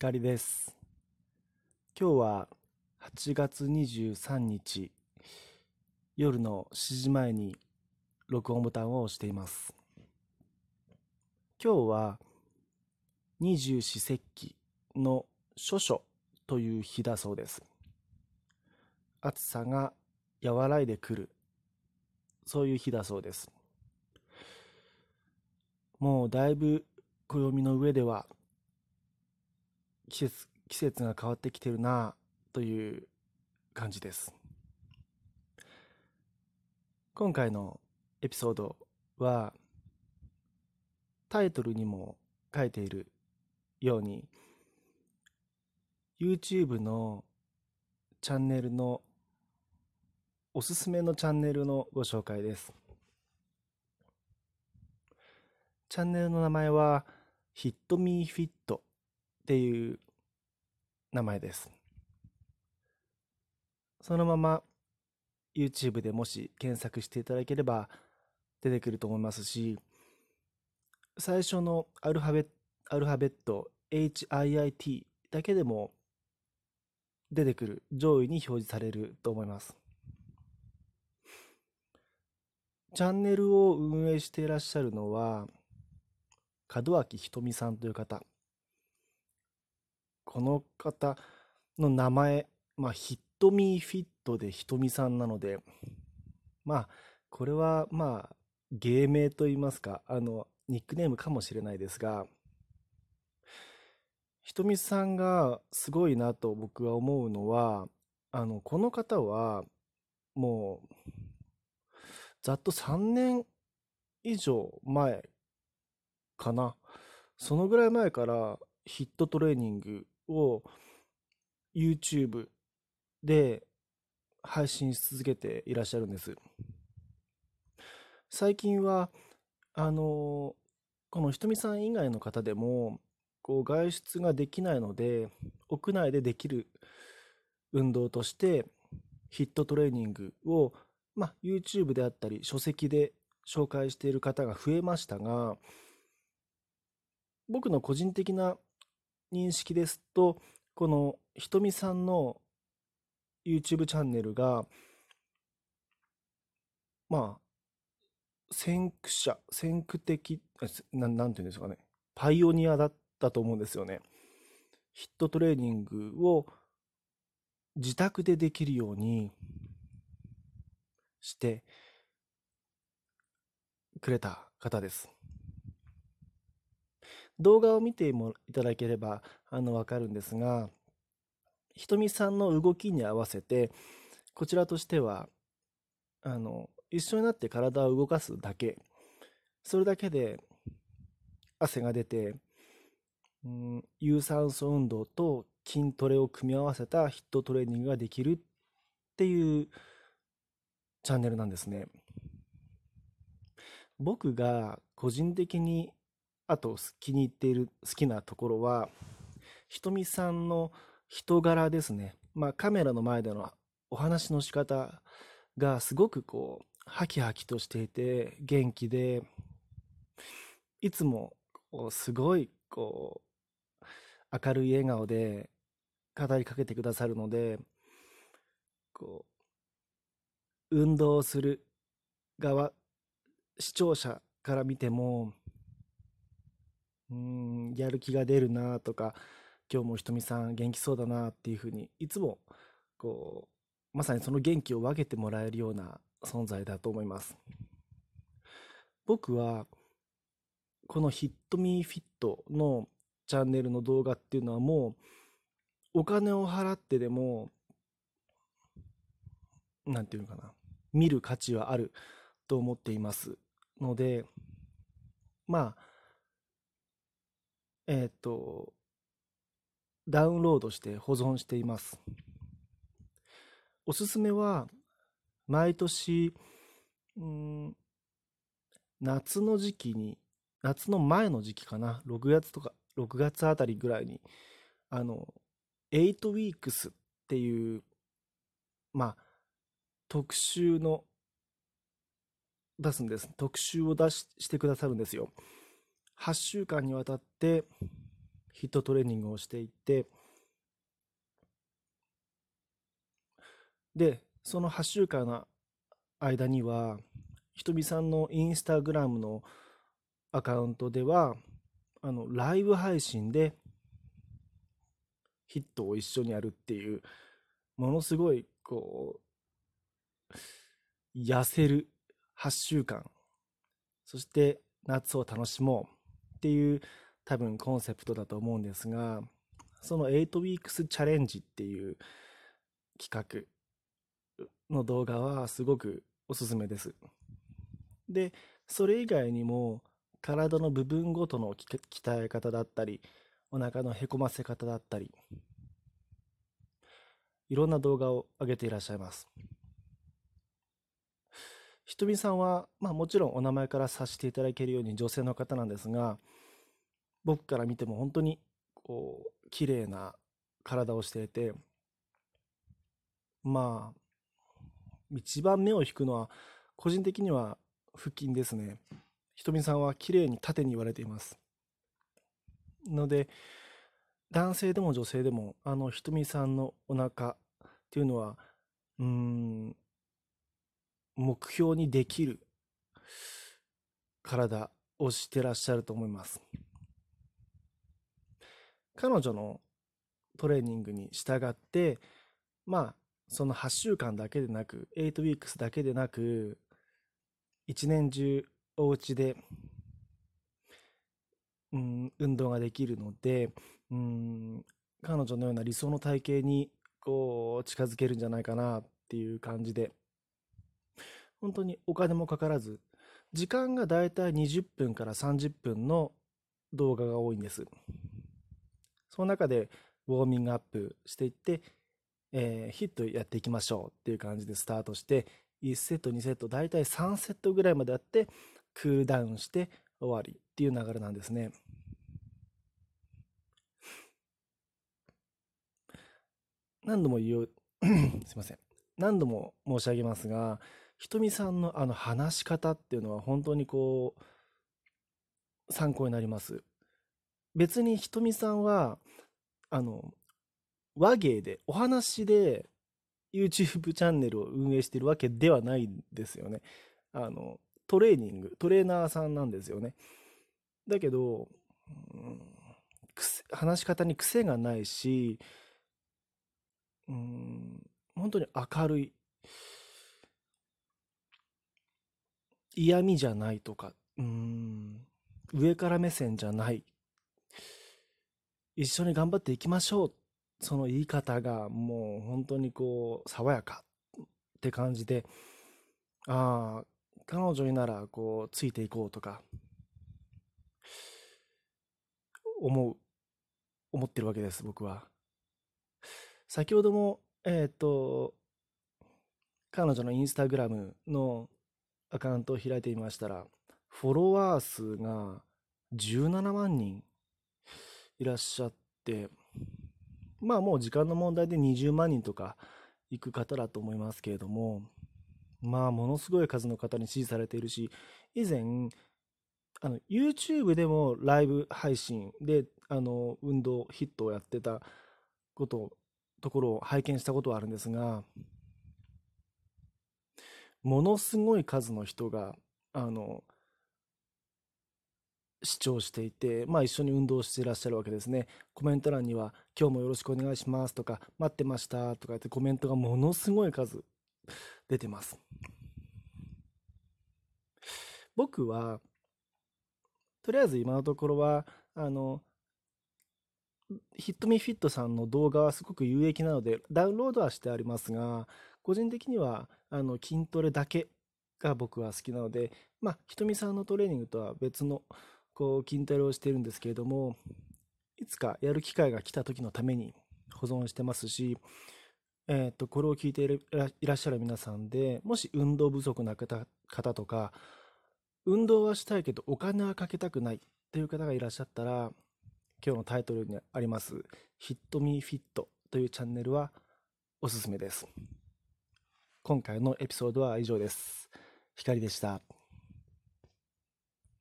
光です。今日は8月23日夜の7時前に録音ボタンを押しています。今日は二十四節気の処暑という日だそうです。暑さが和らいでくる、そういう日だそうです。もうだいぶ暦の上では季節季節が変わってきてるなという感じです。今回のエピソードはタイトルにも書いているように YouTube のチャンネルのおすすめのチャンネルのご紹介です。チャンネルの名前は Hit Me Fit っていう名前です。そのまま YouTube でもし検索していただければ出てくると思いますし、最初のアルファベアルファベット HIIT だけでも出てくる上位に表示されると思います。チャンネルを運営していらっしゃるのは門脇ひとみさんという方。この方の名前、まあ、ヒットミーフィットでひとみさんなので、まあ、これは、まあ、芸名といいますか、あの、ニックネームかもしれないですが、ひとみさんがすごいなと僕は思うのは、あの、この方は、もう、ざっと3年以上前かな。そのぐらい前からヒットトレーニングを YouTube で配信し続けていらっしゃるんです。最近は、あの、このひとみさん以外の方でも、こう外出ができないので、屋内でできる運動としてヒットトレーニングを、まあ、YouTube であったり書籍で紹介している方が増えましたが、僕の個人的な認識ですと、このひとみさんの YouTube チャンネルが、まあ、先駆者、先駆的、ななんていうんですかね、パイオニアだったと思うんですよね。ヒットトレーニングを自宅でできるようにしてくれた方です。動画を見てもいただければあの分かるんですがひとみさんの動きに合わせてこちらとしてはあの一緒になって体を動かすだけそれだけで汗が出て、うん、有酸素運動と筋トレを組み合わせたヒットトレーニングができるっていうチャンネルなんですね。僕が個人的にあと気に入っている好きなところはひとみさんの人柄ですね。まあカメラの前でのお話の仕方がすごくこうハキハキとしていて元気でいつもすごいこう明るい笑顔で語りかけてくださるのでこう運動する側視聴者から見てもうんやる気が出るなとか今日もひとみさん元気そうだなっていうふうにいつもこうまさにその元気を分けてもらえるような存在だと思います。僕はこの「ヒットミーフィットのチャンネルの動画っていうのはもうお金を払ってでも何て言うのかな見る価値はあると思っていますのでまあえっ、と、ダウンロードして保存しています。おすすめは、毎年、うん、夏の時期に、夏の前の時期かな、6月とか、6月あたりぐらいに、あの、8 weeks っていう、まあ、特集の、出すんです。特集を出ししてくださるんですよ。8週間にわたってヒットトレーニングをしていってでその8週間の間にはひとみさんのインスタグラムのアカウントではあのライブ配信でヒットを一緒にやるっていうものすごいこう痩せる8週間。そして夏を楽しもう。っていう多分コンセプトだと思うんですがその8 weeks チャレンジっていう企画の動画はすごくおすすめです。でそれ以外にも体の部分ごとの鍛え方だったりお腹のへこませ方だったりいろんな動画を上げていらっしゃいます。ひとみさんは、まあ、もちろんお名前から察していただけるように女性の方なんですが僕から見ても本当にこう綺麗な体をしていてまあ一番目を引くのは個人的には腹筋ですね。ひとみさんは綺麗に縦に言われています。ので男性でも女性でもあのひとみさんのお腹っていうのはうん目標にできる体をしてらっしゃると思います。彼女のトレーニングに従ってまあその8週間だけでなく8 weeks だけでなく一年中お家で、うん、運動ができるので、うん、彼女のような理想の体型にこう近づけるんじゃないかなっていう感じで本当にお金もかからず時間がだいたい20分から30分の動画が多いんですその中でウォーミングアップしていって、えー、ヒットやっていきましょうっていう感じでスタートして1セット2セット大体3セットぐらいまでやってクールダウンして終わりっていう流れなんですね。何度も言う すいません何度も申し上げますがひとみさんのあの話し方っていうのは本当にこう参考になります別にひとみさんはあの和芸でお話で YouTube チャンネルを運営してるわけではないんですよね。あの、トレーニング、トレーナーさんなんですよね。だけど、うん、話し方に癖がないし、うん、本当に明るい。嫌味じゃないとか、うん、上から目線じゃない。一緒に頑張っていきましょう。その言い方がもう本当にこう爽やかって感じで。ああ彼女にならこうついていこうとか。思う思ってるわけです僕は。先ほどもえっ、と彼女のインスタグラムのアカウントを開いてみましたらフォロワー数が17万人いらっしゃってまあもう時間の問題で20万人とか行く方だと思いますけれども、まあものすごい数の方に支持されているし、以前、あの YouTube でもライブ配信であの運動ヒットをやってたことところを拝見したことはあるんですがものすごい数の人があの視聴していて、まあ、一緒に運動していらっしゃるわけですね。コメント欄には、今日もよろしくお願いしますとか、待ってましたとかってコメントがものすごい数出てます。僕は、とりあえず今のところは、あの、ヒットミフィットさんの動画はすごく有益なので、ダウンロードはしてありますが、個人的にはあの筋トレだけが僕は好きなので、まあ、ひとみさんのトレーニングとは別のこう筋トレをしているんですけれどもいつかやる機会が来た時のために保存してますし、えー、とこれを聞いていらっしゃる皆さんでもし運動不足な方とか運動はしたいけどお金はかけたくないという方がいらっしゃったら今日のタイトルにあります「ヒットミーフィットというチャンネルはおすすめです。今回のエピソードは以上です光でした。